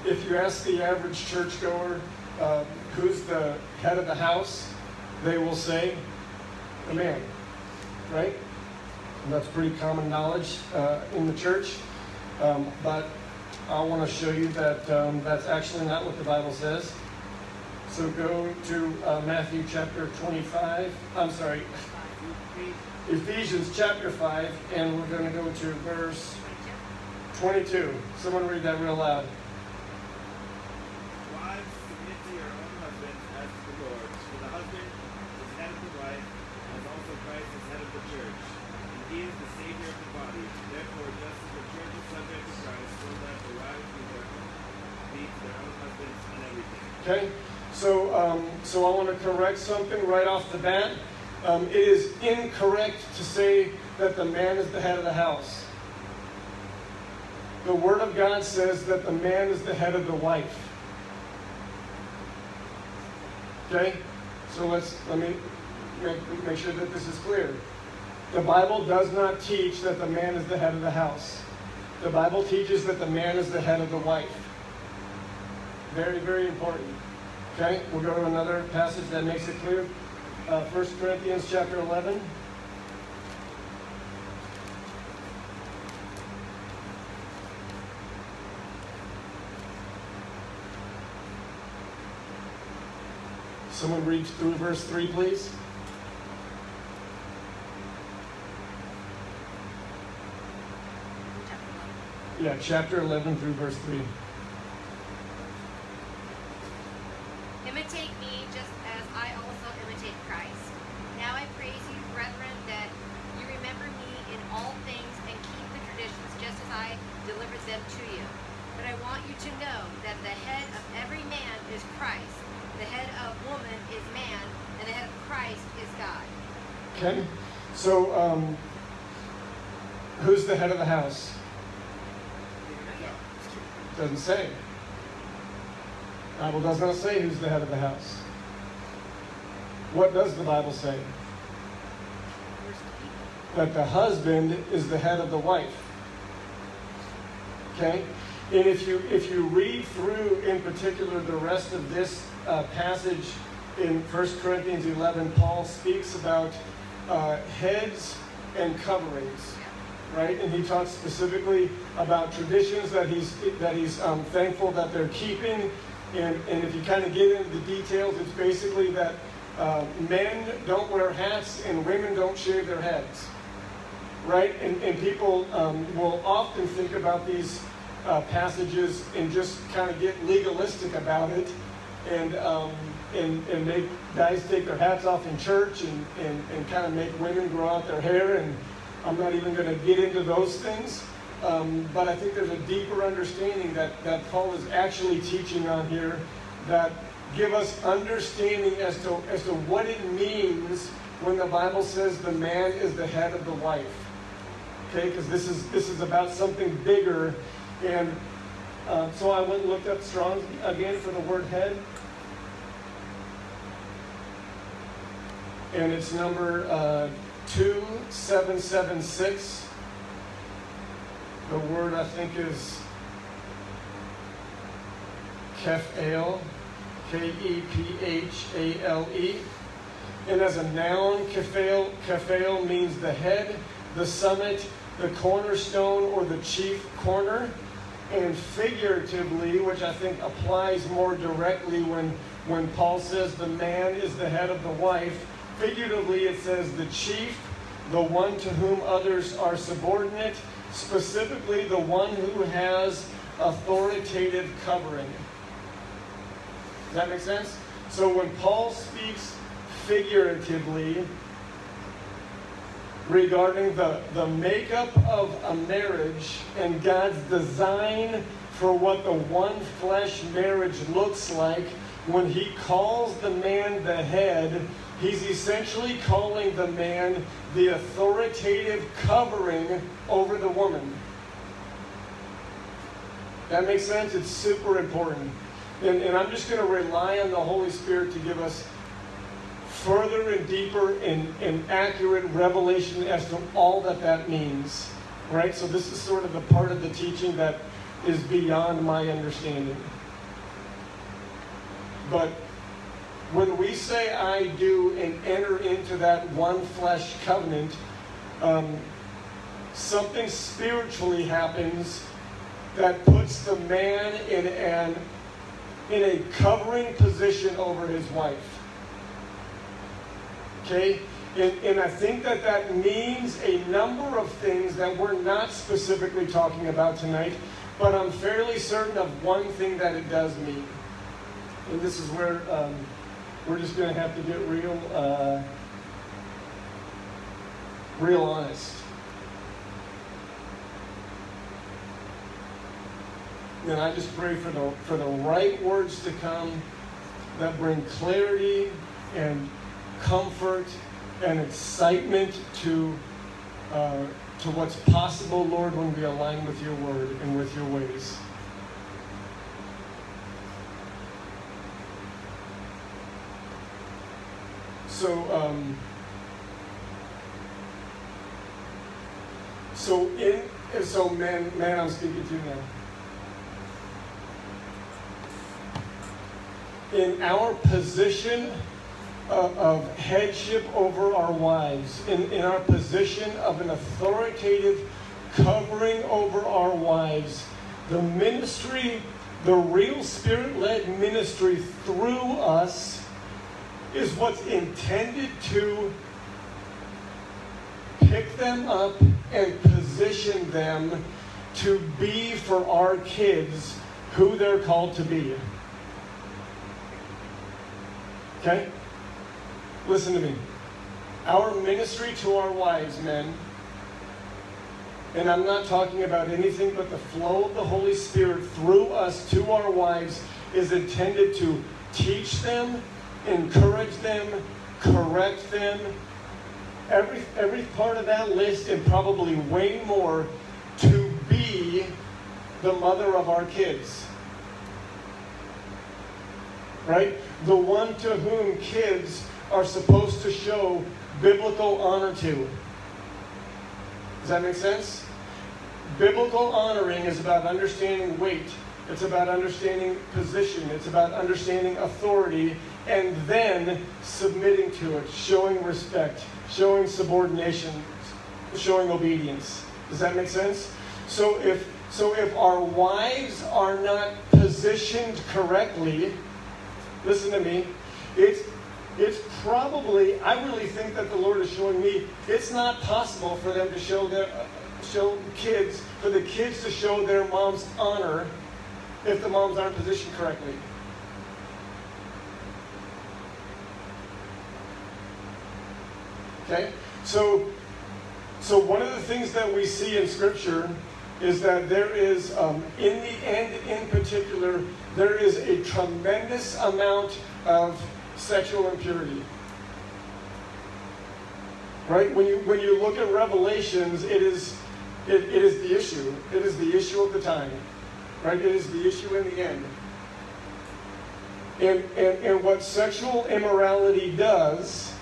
if you ask the average churchgoer uh, who's the head of the house, they will say the man, right? And that's pretty common knowledge uh, in the church. Um, but I want to show you that um, that's actually not what the Bible says. So go to uh, Matthew chapter 25. I'm sorry, Ephesians chapter 5, and we're going to go to verse 22. Someone read that real loud.
Wives, submit to your own husbands as to the Lord. For the husband is head of the wife, as also Christ is head of the church. And he is the Savior of the body. Therefore, just as the church is subject to Christ, so let the wives be their own, be to their own husbands in everything.
Okay, so um, so I want to correct something right off the bat. Um, it is incorrect to say that the man is the head of the house. The Word of God says that the man is the head of the wife. Okay, so let's let me make, make sure that this is clear. The Bible does not teach that the man is the head of the house. The Bible teaches that the man is the head of the wife. Very, very important. Okay, we'll go to another passage that makes it clear. Uh, 1 Corinthians chapter 11. Someone read through verse 3, please. Yeah, chapter 11 through verse 3.
Imitate me just as I also imitate Christ. Now I praise you, brethren, that you remember me in all things and keep the traditions just as I delivered them to you. But I want you to know that the head of every man is Christ, the head of woman is man, and the head of Christ is God.
Okay? So, um, who's the head of the house? Doesn't say. Bible does not say who's the head of the house. What does the Bible say? That the husband is the head of the wife. Okay? And if you if you read through in particular the rest of this uh, passage in 1 Corinthians 11, Paul speaks about uh, heads and coverings, right? And he talks specifically about traditions that he's that he's um, thankful that they're keeping. And, and if you kind of get into the details, it's basically that uh, men don't wear hats and women don't shave their heads, right? And, and people um, will often think about these uh, passages and just kind of get legalistic about it and, um, and, and make guys take their hats off in church and, and, and kind of make women grow out their hair. And I'm not even going to get into those things. Um, but I think there's a deeper understanding that, that Paul is actually teaching on here that give us understanding as to, as to what it means when the Bible says the man is the head of the wife. Okay, because this is, this is about something bigger. And uh, so I went and looked up Strong's again for the word head. And it's number uh, 2776. The word I think is kephale, K E P H A L E. And as a noun, kephale, kephale means the head, the summit, the cornerstone, or the chief corner. And figuratively, which I think applies more directly when, when Paul says the man is the head of the wife, figuratively it says the chief, the one to whom others are subordinate, specifically the one who has authoritative covering. Does that make sense? So when Paul speaks figuratively regarding the, the makeup of a marriage and God's design for what the one flesh marriage looks like, when he calls the man the head, he's essentially calling the man the authoritative covering over the woman. That makes sense? It's super important. And, and I'm just going to rely on the Holy Spirit to give us further and deeper and, and accurate revelation as to all that that means. Right? So this is sort of the part of the teaching that is beyond my understanding. But when we say I do and enter into that one flesh covenant, um, something spiritually happens that puts the man in an in a covering position over his wife. Okay? And, and I think that that means a number of things that we're not specifically talking about tonight, but I'm fairly certain of one thing that it does mean. And this is where um, we're just going to have to get real, uh, real honest. And I just pray for the for the right words to come that bring clarity and comfort and excitement to uh, to what's possible, Lord, when we align with your word and with your ways. So, um, so in so man, man, I'm speaking to you now. In our position of, of headship over our wives, in, in our position of an authoritative covering over our wives, the ministry, the real spirit led ministry through us is what's intended to pick them up and position them to be for our kids who they're called to be. Okay? Listen to me. Our ministry to our wives, men, and I'm not talking about anything but the flow of the Holy Spirit through us to our wives, is intended to teach them, encourage them, correct them. Every, every part of that list, and probably way more, to be the mother of our kids. Right? The one to whom kids are supposed to show biblical honor to. Does that make sense? Biblical honoring is about understanding weight It's about understanding position. It's about understanding authority and then submitting to it, showing respect, showing subordination, showing obedience. Does that make sense? So if so if our wives are not positioned correctly, listen to me, it's it's probably I really think that the Lord is showing me it's not possible for them to show their show kids for the kids to show their mom's honor if the moms aren't positioned correctly. Okay? So so one of the things that we see in scripture is that there is um, in the end in particular there is a tremendous amount of sexual impurity. Right? When you when you look at Revelations, it is it, it is the issue. It is the issue of the time. Right? It is the issue in the end. And, and, and what sexual immorality does,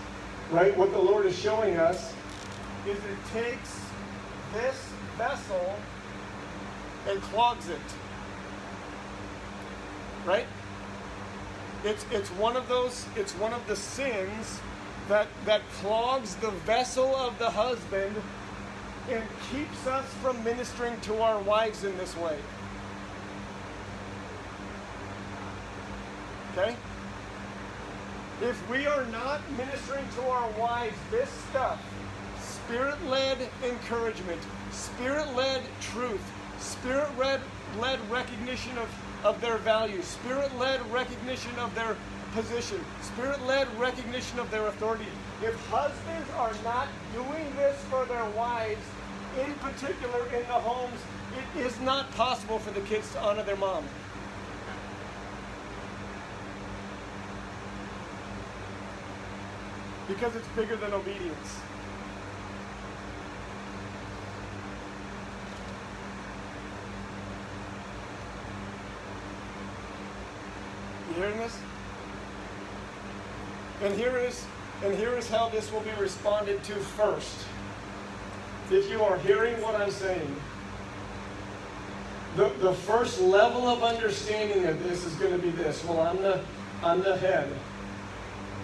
right, what the Lord is showing us, is it takes this vessel and clogs it. Right? It's, it's one of those, it's one of the sins that, that clogs the vessel of the husband and keeps us from ministering to our wives in this way. Okay? If we are not ministering to our wives this stuff, spirit led encouragement, spirit led truth, spirit led recognition of, of their values, spirit led recognition of their position, spirit led recognition of their authority. If husbands are not doing this for their wives, in particular in the homes, it is not possible for the kids to honor their mom. Because it's bigger than obedience. You hearing this? And here is and here is how this will be responded to first. If you are hearing what I'm saying, the, the first level of understanding of this is going to be this. Well, I'm the I'm the head.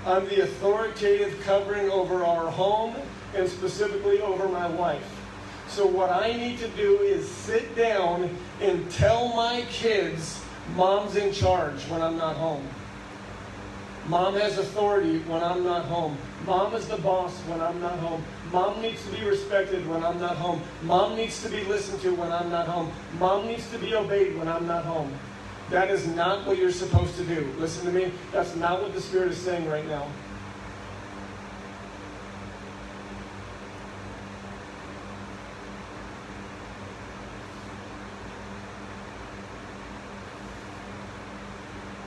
I'm the authoritative covering over our home and specifically over my wife. So what I need to do is sit down and tell my kids mom's in charge when I'm not home. Mom has authority when I'm not home. Mom is the boss when I'm not home. Mom needs to be respected when I'm not home. Mom needs to be listened to when I'm not home. Mom needs to be obeyed when I'm not home. That is not what you're supposed to do. Listen to me. That's not what the Spirit is saying right now.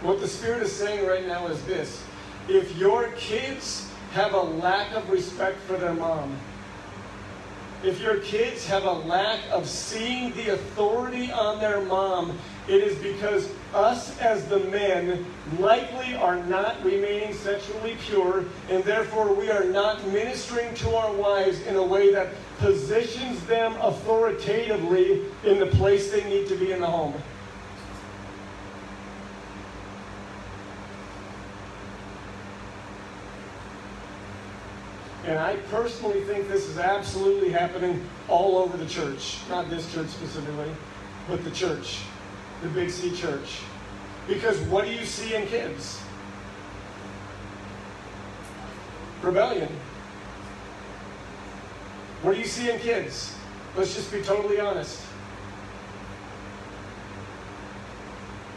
What the Spirit is saying right now is this if your kids have a lack of respect for their mom, if your kids have a lack of seeing the authority on their mom, it is because us as the men likely are not remaining sexually pure, and therefore we are not ministering to our wives in a way that positions them authoritatively in the place they need to be in the home. And I personally think this is absolutely happening all over the church. Not this church specifically, but the church, the Big C church. Because what do you see in kids? Rebellion. What do you see in kids? Let's just be totally honest.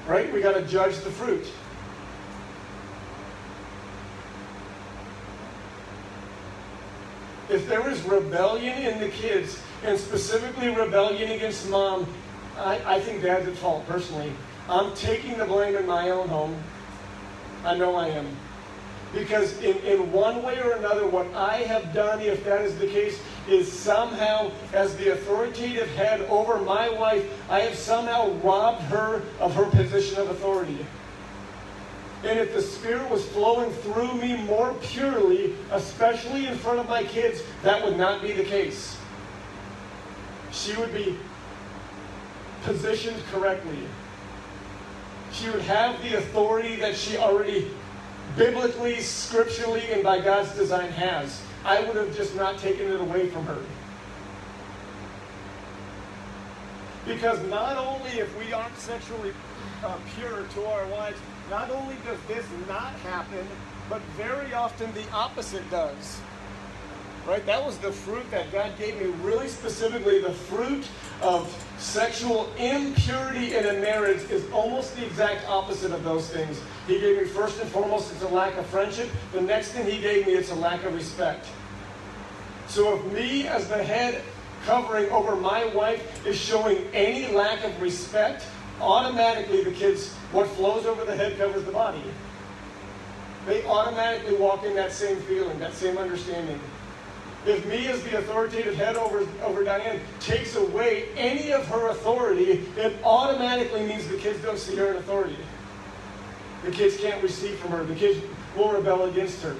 Right? We got to judge the fruit. If there is rebellion in the kids, and specifically rebellion against mom, I, I think dad's at fault personally. I'm taking the blame in my own home. I know I am. Because in, in one way or another, what I have done, if that is the case, is somehow, as the authoritative head over my wife, I have somehow robbed her of her position of authority. And if the Spirit was flowing through me more purely, especially in front of my kids, that would not be the case. She would be positioned correctly. she would have the authority that she already biblically, scripturally, and by God's design has. I would have just not taken it away from her. Because not only if we aren't sexually uh, pure to our wives, not only does this not happen, but very often the opposite does. Right? That was the fruit that God gave me, really specifically. The fruit of sexual impurity in a marriage is almost the exact opposite of those things. He gave me, first and foremost, it's a lack of friendship. The next thing He gave me, it's a lack of respect. So if me, as the head covering over my wife, is showing any lack of respect, automatically the kids, what flows over the head covers the body. They automatically walk in that same feeling, that same understanding. If me as the authoritative head over, over Diane takes away any of her authority, it automatically means the kids don't see her in authority. The kids can't receive from her. The kids will rebel against her.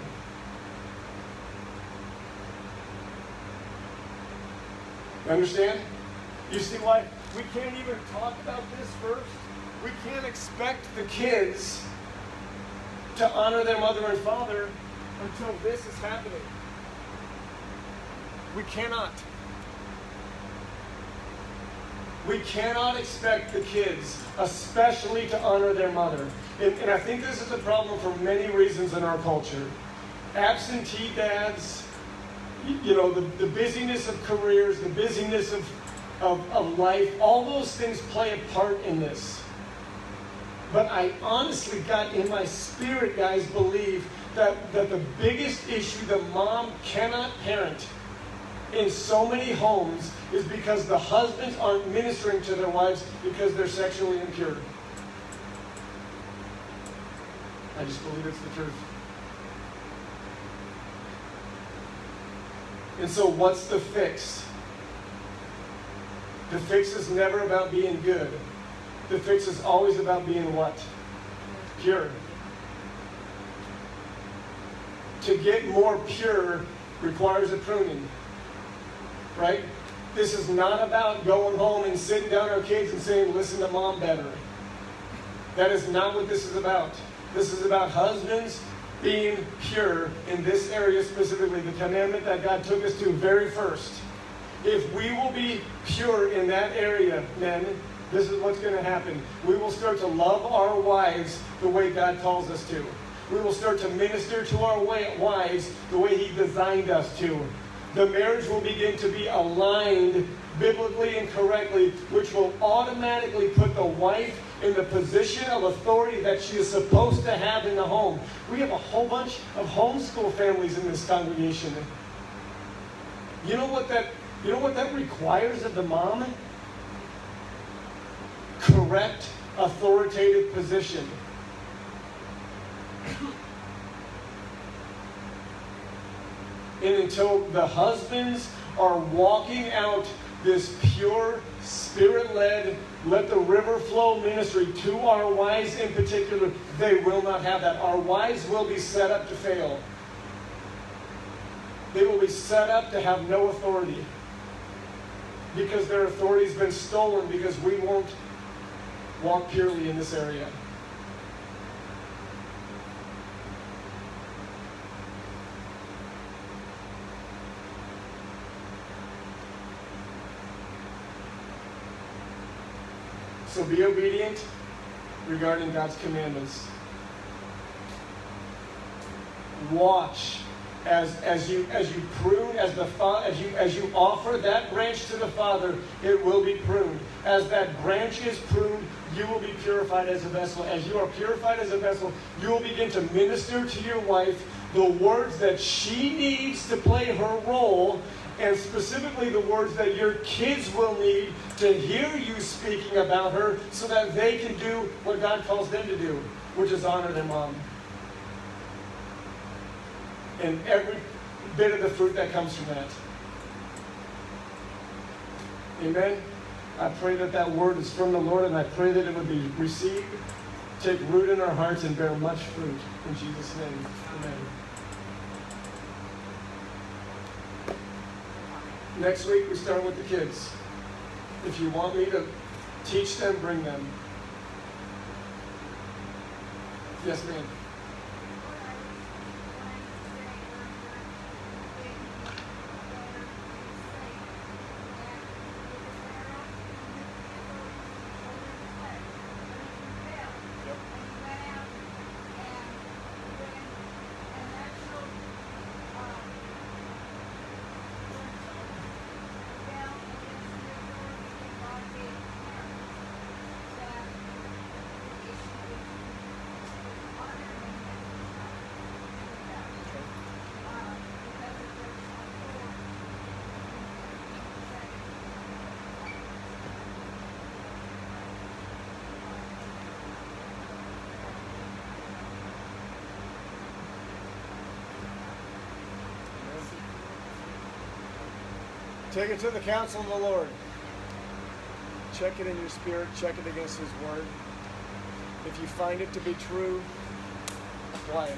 Understand? You see why we can't even talk about this first? We can't expect the kids to honor their mother and father until this is happening. We cannot. We cannot expect the kids, especially to honor their mother. And, and I think this is a problem for many reasons in our culture. Absentee dads, you, know, the, the busyness of careers, the busyness of, of, of life, all those things play a part in this. But I honestly got in my spirit, guys, believe that, that the biggest issue the mom cannot parent in so many homes is because the husbands aren't ministering to their wives because they're sexually impure. I just believe it's the truth. And so, what's the fix? The fix is never about being good. The fix is always about being what? Pure. To get more pure requires a pruning right? This is not about going home and sitting down our kids and saying, listen to mom better. That is not what this is about. This is about husbands being pure in this area specifically, the commandment that God took us to very first. If we will be pure in that area, men, this is what's going to happen. We will start to love our wives the way God calls us to. We will start to minister to our wives the way He designed us to the marriage will begin to be aligned biblically and correctly, which will automatically put the wife in the position of authority that she is supposed to have in the home. We have a whole bunch of homeschool families in this congregation. You know what that you know what that requires of the mom? Correct authoritative position. And until the husbands are walking out this pure, spirit led, let the river flow ministry to our wives in particular, they will not have that. Our wives will be set up to fail. They will be set up to have no authority because their authority has been stolen because we won't walk purely in this area. So be obedient regarding God's commandments. Watch as, as you as you prune as the fa- as you as you offer that branch to the Father, it will be pruned. As that branch is pruned, you will be purified as a vessel. As you are purified as a vessel, you will begin to minister to your wife the words that she needs to play her role and specifically the words that your kids will need to hear you speaking about her so that they can do what God calls them to do, which is honor their mom. And every bit of the fruit that comes from that. Amen. I pray that that word is from the Lord, and I pray that it would be received, take root in our hearts, and bear much fruit. In Jesus' name, amen. Next week, we start with the kids. If you want me to teach them, bring them.
Yes, ma'am.
Take it to the counsel of the Lord. Check it in your spirit, check it against His Word. If you find it to be true, apply it.